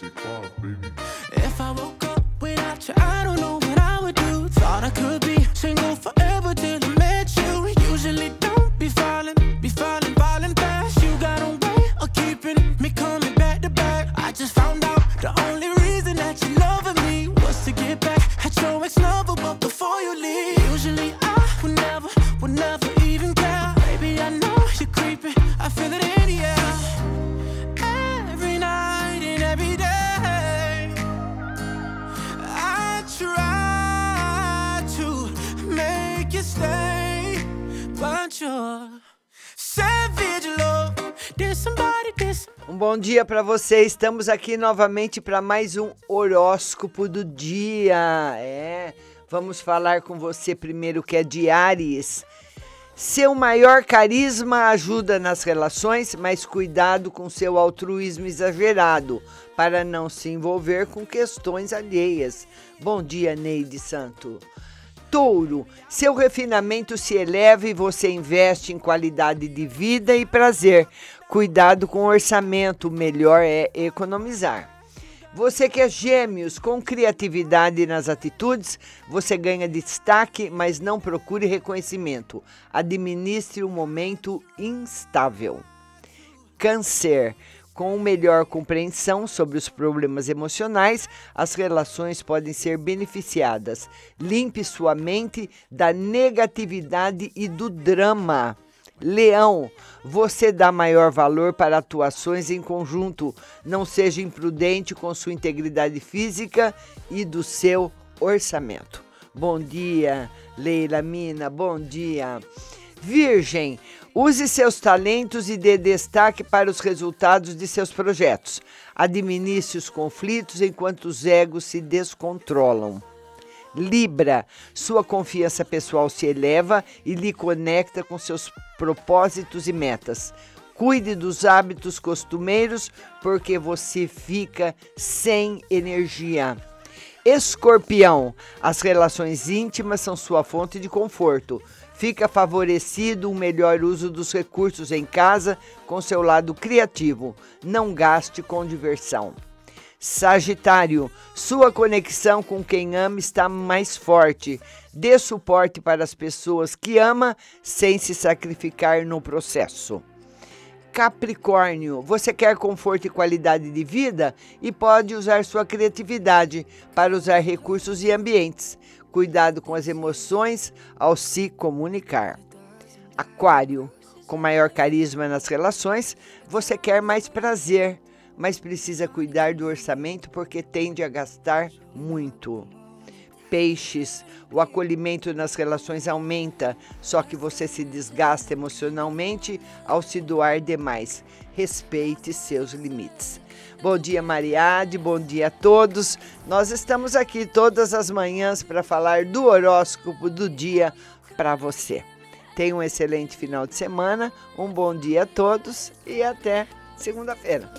If I woke up without you, I don't know what I would do. Thought I could be single forever till I met you. Usually don't be falling, be falling, falling fast. You got a way of keeping me coming back to back. I just found out the only reason that you loving me was to get back at your ex lover, but before you leave, usually I would never, would never even care. Baby, I know you're creeping, I feel it in the air. Every night Um bom dia para você. Estamos aqui novamente para mais um horóscopo do dia. É, vamos falar com você primeiro que é de Ares. Seu maior carisma ajuda nas relações, mas cuidado com seu altruísmo exagerado para não se envolver com questões alheias. Bom dia, Neide Santo. Touro, seu refinamento se eleva e você investe em qualidade de vida e prazer. Cuidado com o orçamento, o melhor é economizar. Você que é gêmeos, com criatividade nas atitudes, você ganha destaque, mas não procure reconhecimento. Administre um momento instável. Câncer. Com melhor compreensão sobre os problemas emocionais, as relações podem ser beneficiadas. Limpe sua mente da negatividade e do drama. Leão, você dá maior valor para atuações em conjunto. Não seja imprudente com sua integridade física e do seu orçamento. Bom dia, Leila Mina, bom dia. Virgem, use seus talentos e dê destaque para os resultados de seus projetos. Administre os conflitos enquanto os egos se descontrolam. Libra, sua confiança pessoal se eleva e lhe conecta com seus propósitos e metas. Cuide dos hábitos costumeiros, porque você fica sem energia. Escorpião, as relações íntimas são sua fonte de conforto. Fica favorecido um melhor uso dos recursos em casa com seu lado criativo. Não gaste com diversão. Sagitário, sua conexão com quem ama está mais forte. Dê suporte para as pessoas que ama sem se sacrificar no processo. Capricórnio, você quer conforto e qualidade de vida e pode usar sua criatividade para usar recursos e ambientes. Cuidado com as emoções ao se comunicar. Aquário, com maior carisma nas relações, você quer mais prazer, mas precisa cuidar do orçamento porque tende a gastar muito. Peixes, o acolhimento nas relações aumenta, só que você se desgasta emocionalmente ao se doar demais. Respeite seus limites. Bom dia, Mariade, bom dia a todos. Nós estamos aqui todas as manhãs para falar do horóscopo do dia para você. Tenha um excelente final de semana, um bom dia a todos e até segunda-feira.